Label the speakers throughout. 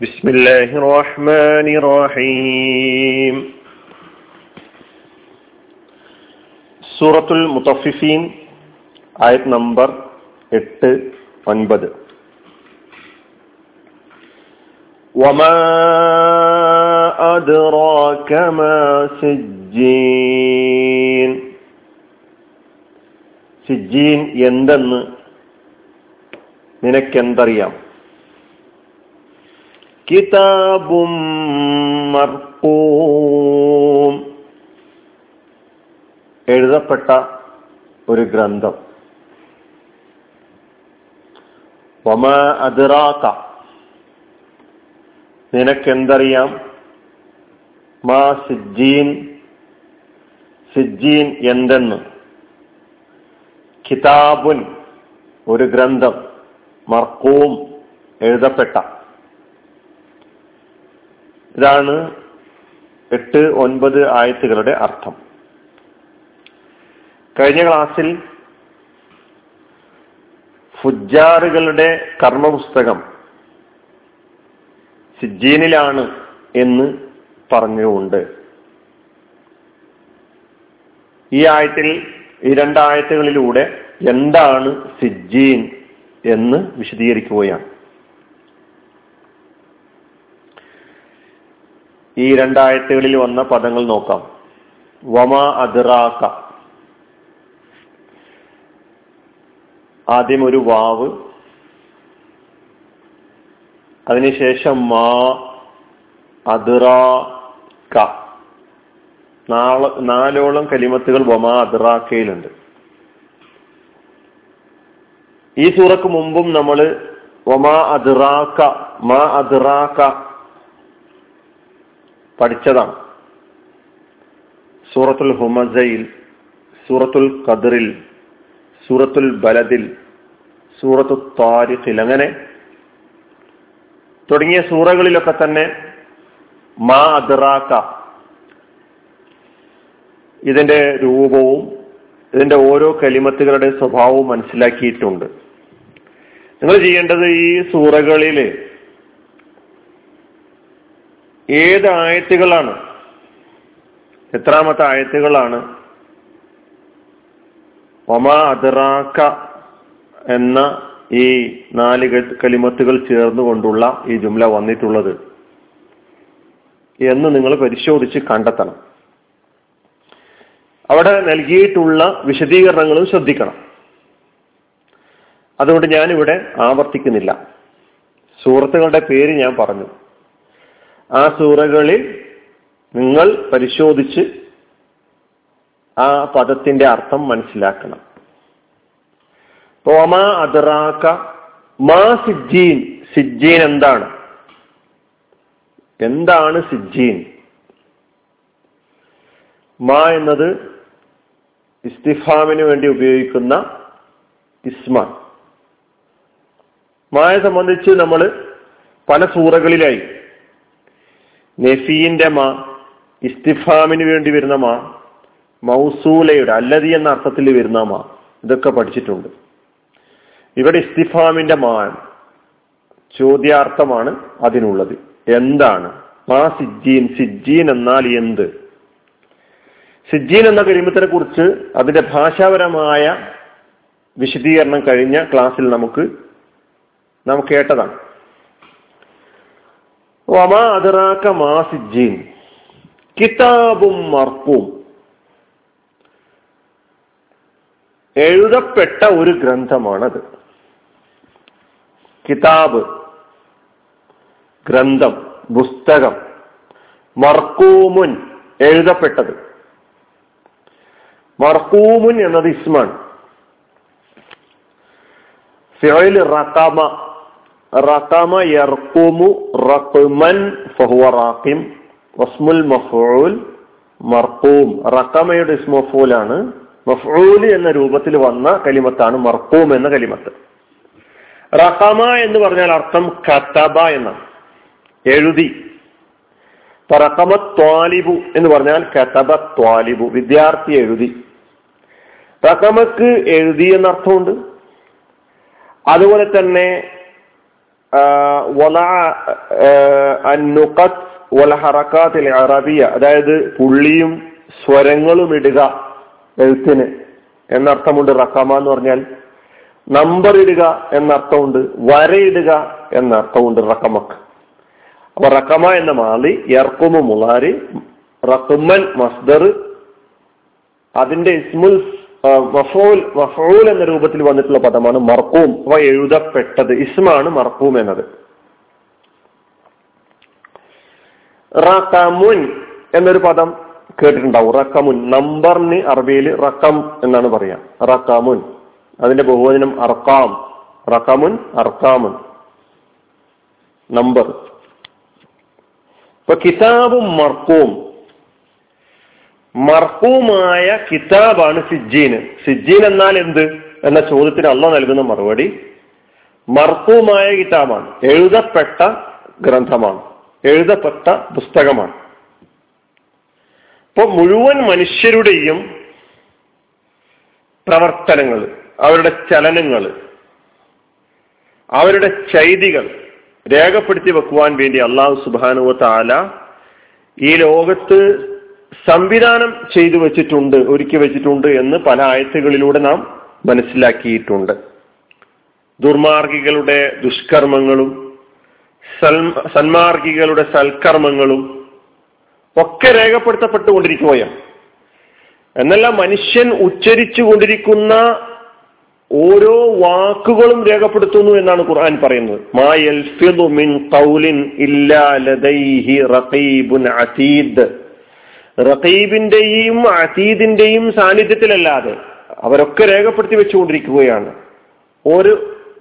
Speaker 1: بسم الله الرحمن الرحيم സൂറത്തുൽ മുത്തഫിഫീൻ ആയത് നമ്പർ എട്ട് ഒൻപത് وما أدراك ما سجين സിജീൻ എന്തെന്ന് നിനക്കെന്തറിയാം കിതാബും മർപ്പൂം എഴുതപ്പെട്ട ഒരു ഗ്രന്ഥം. വമ അതിറാക്ക നിനക്കെന്തറിയാം? മാ സിജീൻ സിജീൻ എന്തെന്ന്? കിതാബുൻ ഒരു ഗ്രന്ഥം മർക്കൂം എഴുതപ്പെട്ട. ഇതാണ് എട്ട് ഒൻപത് ആയത്തുകളുടെ അർത്ഥം. കഴിഞ്ഞ ക്ലാസ്സിൽ ഫുജാറുകളുടെ കർമ്മപുസ്തകം സിജീനിലാണ് എന്ന് പറഞ്ഞുകൊണ്ട് ഈ ആയത്തിൽ ഈ രണ്ടായത്തുകളിലൂടെ എന്താണ് സിജീൻ എന്ന് വിശദീകരിക്കുകയാണ്. ഈ രണ്ടായത്തുകളിൽ വന്ന പദങ്ങൾ നോക്കാം. വമ അദ്റാക്ക ആദ്യം ഒരു വാവ്. അതിനുശേഷം മാ അതിറാക്ക നാൾ നാലോളം കലിമത്തുകൾ വമാ അദ്റാക്കയിലുണ്ട് ഈ സൂറക്ക് മുമ്പും നമ്മൾ വമാ അദ്റാക്ക മാ അതിറാക്ക പഠിച്ചതാണ്. സൂറത്തുൽ ഹുമസയിൽ സൂറത്തുൽ ഖദറിൽ സൂറത്തുൽ ബലദിൽ സൂറത്തു താരിഖിൽ അങ്ങനെ തുടങ്ങിയ സൂറകളിലൊക്കെ തന്നെ മാ അദ്റാക്ക ഇതിന്റെ രൂപവും ഇതിന്റെ ഓരോ കലിമത്തുകളുടെ സ്വഭാവവും മനസ്സിലാക്കിയിട്ടുണ്ട്. നിങ്ങൾ ചെയ്യേണ്ടത് ഈ സൂറകളിൽ ഏത് ആയത്തുകളാണ്? എത്രാമത്തെ ആയത്തുകളാണ്? ഒമ അതിറാക്ക എന്ന ഈ നാല് കലിമത്തുകൾ ചേർന്നുകൊണ്ടുള്ള ഈ ജുംല വന്നിട്ടുള്ളത്. എന്ന് നിങ്ങൾ പരിശോധിച്ച് കണ്ടെത്തണം. അവിടെ നൽകിയിട്ടുള്ള വിശദീകരണങ്ങളും ശ്രദ്ധിക്കണം. അതുകൊണ്ട് ഞാനിവിടെ ആവർത്തിക്കുന്നില്ല. സുഹൃത്തുക്കളുടെ പേര് ഞാൻ പറഞ്ഞു. ആ സൂറകളിൽ നിങ്ങൾ പരിശോധിച്ച് ആ പദത്തിന്റെ അർത്ഥം മനസ്സിലാക്കണം. ഓമാ അതറാക്ക മാ സിജീൻ സിജീൻ എന്താണ്? എന്താണ് സിജീൻ മാ എന്നത് ഇസ്തിഫാമിന് വേണ്ടി ഉപയോഗിക്കുന്ന ഇസ്മ. മായെ സംബന്ധിച്ച് നമ്മൾ പല സൂറകളിലായി നെഫീന്റെ മാ ഇസ്തിഫാമിന് വേണ്ടി വരുന്ന മാ മൗസൂലയുടെ അല്ലതി എന്ന അർത്ഥത്തിൽ വരുന്ന മാ ഇതൊക്കെ പഠിച്ചിട്ടുണ്ട്. ഇവിടെ ഇസ്തിഫാമിന്റെ മാ ചോദ്യാർത്ഥമാണ് അതിനുള്ളത്. എന്താണ്? മാ സിജീൻ സിജീൻ എന്നാൽ എന്ത്? സിജീൻ എന്ന കരിമത്തിനെ കുറിച്ച് അതിന്റെ ഭാഷാപരമായ വിശദീകരണം കഴിഞ്ഞ ക്ലാസ്സിൽ നമുക്ക് നാം കേട്ടതാണ്. വമാ അതിറാക്ക മാ സിജീൻ കിതാബും മർപ്പും എഴുതപ്പെട്ട ഒരു ഗ്രന്ഥമാണത്. കിതാബ് ഗ്രന്ഥം പുസ്തകം മർക്കൂമുൻ എഴുതപ്പെട്ടത്. മർക്കൂമുൻ എന്നത് ഇസ്മാണ്. ഫിഅൽ റഖമ റഖമ യർഖുമു റഖ്മൻ ഫഹുവ റാഖിം വസ്മുൽ മഫ്ഊൽ മർഖൂം റഖമയുടെ ഇസ്മഫൂലാണ് മഫ്ഊൽ എന്ന രൂപത്തിൽ വന്ന കലിമത്താണ് മർഖൂം എന്ന കലിമത്ത്. റഖമ എന്ന് പറഞ്ഞാൽ അർത്ഥം കതബ എന്നാണ്. എഴുതി. റഖമ ത്വാലിബു എന്ന് പറഞ്ഞാൽ കതബ ത്വാലിബു വിദ്യാർത്ഥി എഴുതി. റഖമക്ക് എഴുതി എന്നർത്ഥമുണ്ട്. അതുപോലെ തന്നെ അതായത് പുള്ളിയും സ്വരങ്ങളും ഇടുക എഴുത്തിന് എന്നർത്ഥമുണ്ട് റക്കമ എന്ന് പറഞ്ഞാൽ. നമ്പർ ഇടുക എന്നർത്ഥമുണ്ട് വരയിടുക എന്നർത്ഥമുണ്ട് റക്കമക്ക് അപ്പൊ റക്കമ എന്ന മാലി യർക്കുമു മുളാരി റക്കുമൻ മസ്ദർ അതിന്റെ ഇസ്മുൽ മഫൂൽ എന്ന രൂപത്തിൽ വന്നിട്ടുള്ള പദമാണ് മർക്കൂം അവ എഴുതപ്പെട്ടത്. ഇസ്മാണ് മർക്കൂം എന്നത്. റക്കമുൻ എന്നൊരു പദം കേട്ടിട്ടുണ്ടാവും. റക്കമുൻ നമ്പറിന് അറബിയിൽ റക്കം എന്നാണ് പറയാ. റക്കമുൻ അതിന്റെ ബഹുവചനം അർക്കാം റക്കമുൻ അർക്കാമുൻ നമ്പർ. ഇപ്പൊ കിതാബും മർക്കൂം മർക്കൂമായ കിതാബാണ് സിജ്ജീന് സിജ്ജീൻ എന്നാൽ എന്ത്? എന്ന ചോദ്യത്തിന് അള്ള നൽകുന്ന മറുപടി മർഹൂമായ കിതാബാണ്. എഴുതപ്പെട്ട ഗ്രന്ഥമാണ്. എഴുതപ്പെട്ട പുസ്തകമാണ്. ഇപ്പൊ മുഴുവൻ മനുഷ്യരുടെയും പ്രവർത്തനങ്ങൾ അവരുടെ ചലനങ്ങൾ അവരുടെ ചൈതികൾ രേഖപ്പെടുത്തി വെക്കുവാൻ വേണ്ടി അള്ളാഹു സുബാനുവ താല ഈ ലോകത്ത് സംവിധാനം ചെയ്തു വെച്ചിട്ടുണ്ട് ഒരുക്കി വെച്ചിട്ടുണ്ട് എന്ന് പല ആയത്തുകളിലൂടെ നാം മനസ്സിലാക്കിയിട്ടുണ്ട്. ദുർമാർഗികളുടെ ദുഷ്കർമ്മങ്ങളും സന്മാർഗികളുടെ സൽക്കർമ്മങ്ങളും ഒക്കെ രേഖപ്പെടുത്തപ്പെട്ടുകൊണ്ടിരിക്കുകയാണ്. എന്നല്ല മനുഷ്യൻ ഉച്ചരിച്ചു കൊണ്ടിരിക്കുന്ന ഓരോ വാക്കുകളും രേഖപ്പെടുത്തുന്നു എന്നാണ് ഖുർആൻ പറയുന്നത്. മാ മിൻ ഖൗലിൻ ഇല്ലാ ലദൈഹി റഖീബുൻ അതീദ് റഖീബിന്റെയും അതീദിന്റെയും സാന്നിധ്യത്തിലല്ലാതെ അവരൊക്കെ രേഖപ്പെടുത്തി വെച്ചുകൊണ്ടിരിക്കുകയാണ്. ഒരു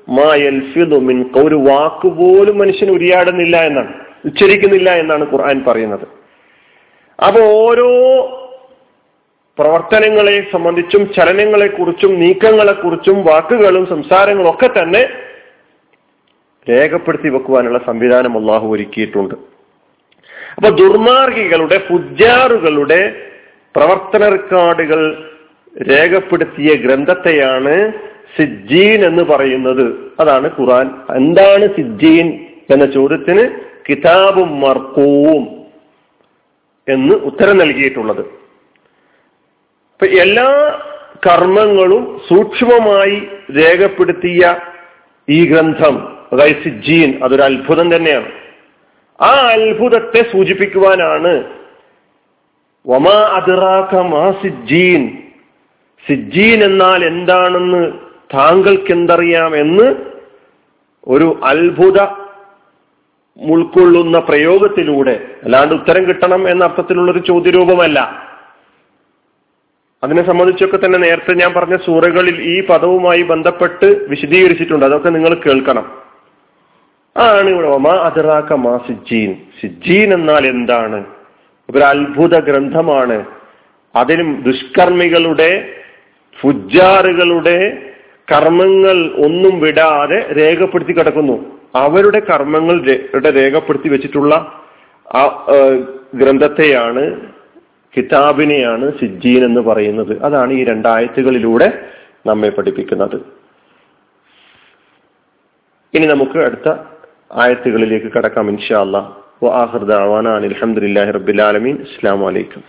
Speaker 1: മായൽഫിദുമിൻ മിൻ ഒരു വാക്ക് പോലും മനുഷ്യൻ ഉരിയാടുന്നില്ല എന്നാണ് ഉച്ചരിക്കുന്നില്ല എന്നാണ് ഖുർആൻ പറയുന്നത്. അപ്പൊ ഓരോ പ്രവർത്തനങ്ങളെ സംബന്ധിച്ചും ചലനങ്ങളെ കുറിച്ചും നീക്കങ്ങളെ കുറിച്ചും വാക്കുകളും സംസാരങ്ങളും ഒക്കെ തന്നെ രേഖപ്പെടുത്തി വെക്കുവാനുള്ള സംവിധാനം അള്ളാഹു ഒരുക്കിയിട്ടുണ്ട്. അപ്പൊ ദുർമാർഗികളുടെ ഫുജാറുകളുടെ പ്രവർത്തന റെക്കോർഡുകൾ രേഖപ്പെടുത്തിയ ഗ്രന്ഥത്തെയാണ് സിജ്ജീൻ എന്ന് പറയുന്നത്. അതാണ് ഖുറാൻ എന്താണ് സിജ്ജീൻ എന്ന ചോദ്യത്തിന് കിതാബും മർക്കൂവും എന്ന് ഉത്തരം നൽകിയിട്ടുള്ളത്. എല്ലാ കർമ്മങ്ങളും സൂക്ഷ്മമായി രേഖപ്പെടുത്തിയ ഈ ഗ്രന്ഥം അതായത് സിജ്ജീൻ അതൊരു അത്ഭുതം തന്നെയാണ്. ആ അത്ഭുതത്തെ സൂചിപ്പിക്കുവാനാണ്. വമാ എന്നാൽ എന്താണെന്ന് താങ്കൾക്ക് എന്തറിയാം എന്ന് ഒരു അത്ഭുത ഉൾക്കൊള്ളുന്ന പ്രയോഗത്തിലൂടെ അല്ലാണ്ട് ഉത്തരം കിട്ടണം എന്ന അർത്ഥത്തിലുള്ള ഒരു ചോദ്യരൂപമല്ല. അതിനെ സംബന്ധിച്ചൊക്കെ തന്നെ നേരത്തെ ഞാൻ പറഞ്ഞ സൂറകളിൽ ഈ പദവുമായി ബന്ധപ്പെട്ട് വിശദീകരിച്ചിട്ടുണ്ട്. അതൊക്കെ നിങ്ങൾ കേൾക്കണം. ആണ് ഇവിടെ ഒമാ അതിറാക്ക മാ സിജീൻ സിജീൻ എന്നാൽ എന്താണ്? ഒരു അത്ഭുത ഗ്രന്ഥമാണ്. അതിലും ദുഷ്കർമ്മികളുടെ ഫുജാറുകളുടെ കർമ്മങ്ങൾ ഒന്നും വിടാതെ രേഖപ്പെടുത്തി കിടക്കുന്നു. അവരുടെ കർമ്മങ്ങൾ രേഖപ്പെടുത്തി വെച്ചിട്ടുള്ള ആ ഗ്രന്ഥത്തെയാണ് കിതാബിനെയാണ് സിജീൻ എന്ന് പറയുന്നത്. അതാണ് ഈ രണ്ടായത്തുകളിലൂടെ നമ്മെ പഠിപ്പിക്കുന്നത്. ഇനി നമുക്ക് അടുത്ത ആയത്തുകളിലേക്ക് കടക്കാം ഇൻഷാ അള്ളാഹ് അലഹമുല്ലാ റബ്ബിൽ ആലമീൻ. അസ്സാം വലൈക്കും